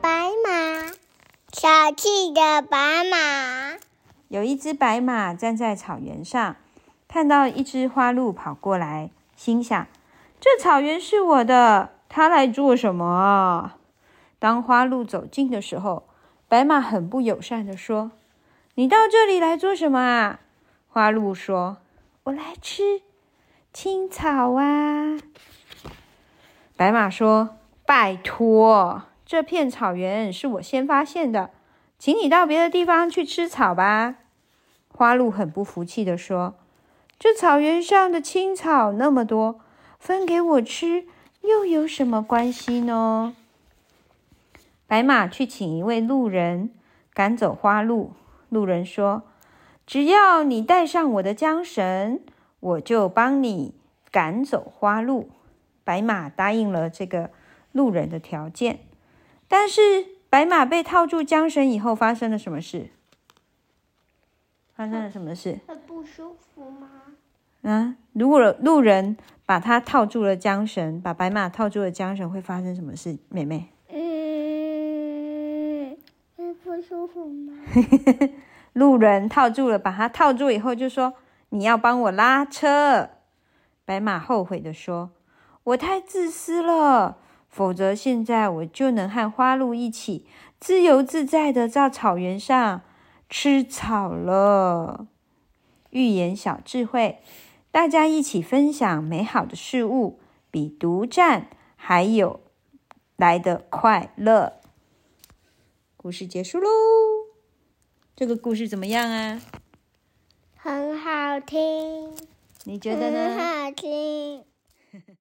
白马，小气的白马。有一只白马站在草原上，看到一只花鹿跑过来，心想：这草原是我的，它来做什么？当花鹿走近的时候，白马很不友善地说：“你到这里来做什么啊？”花鹿说：“我来吃青草啊。”白马说：“拜托，这片草原是我先发现的，请你到别的地方去吃草吧。”花鹿很不服气地说：“这草原上的青草那么多，分给我吃又有什么关系呢？”白马去请一位路人赶走花鹿。路人说：“只要你带上我的缰绳，我就帮你赶走花鹿。”白马答应了这个路人的条件，但是白马被套住缰绳以后，发生了什么事？发生了什么事？会不舒服吗？啊，如果路人把他套住了缰绳，把白马套住了缰绳，会发生什么事？妹妹？嗯，会不舒服吗？路人套住了，把他套住以后，就说：“你要帮我拉车。”白马后悔的说。我太自私了，否则现在我就能和花鹿一起自由自在的在草原上吃草了。寓言小智慧，大家一起分享美好的事物，比独占还有来得快乐。故事结束喽，这个故事怎么样啊？很好听，你觉得呢？很好听。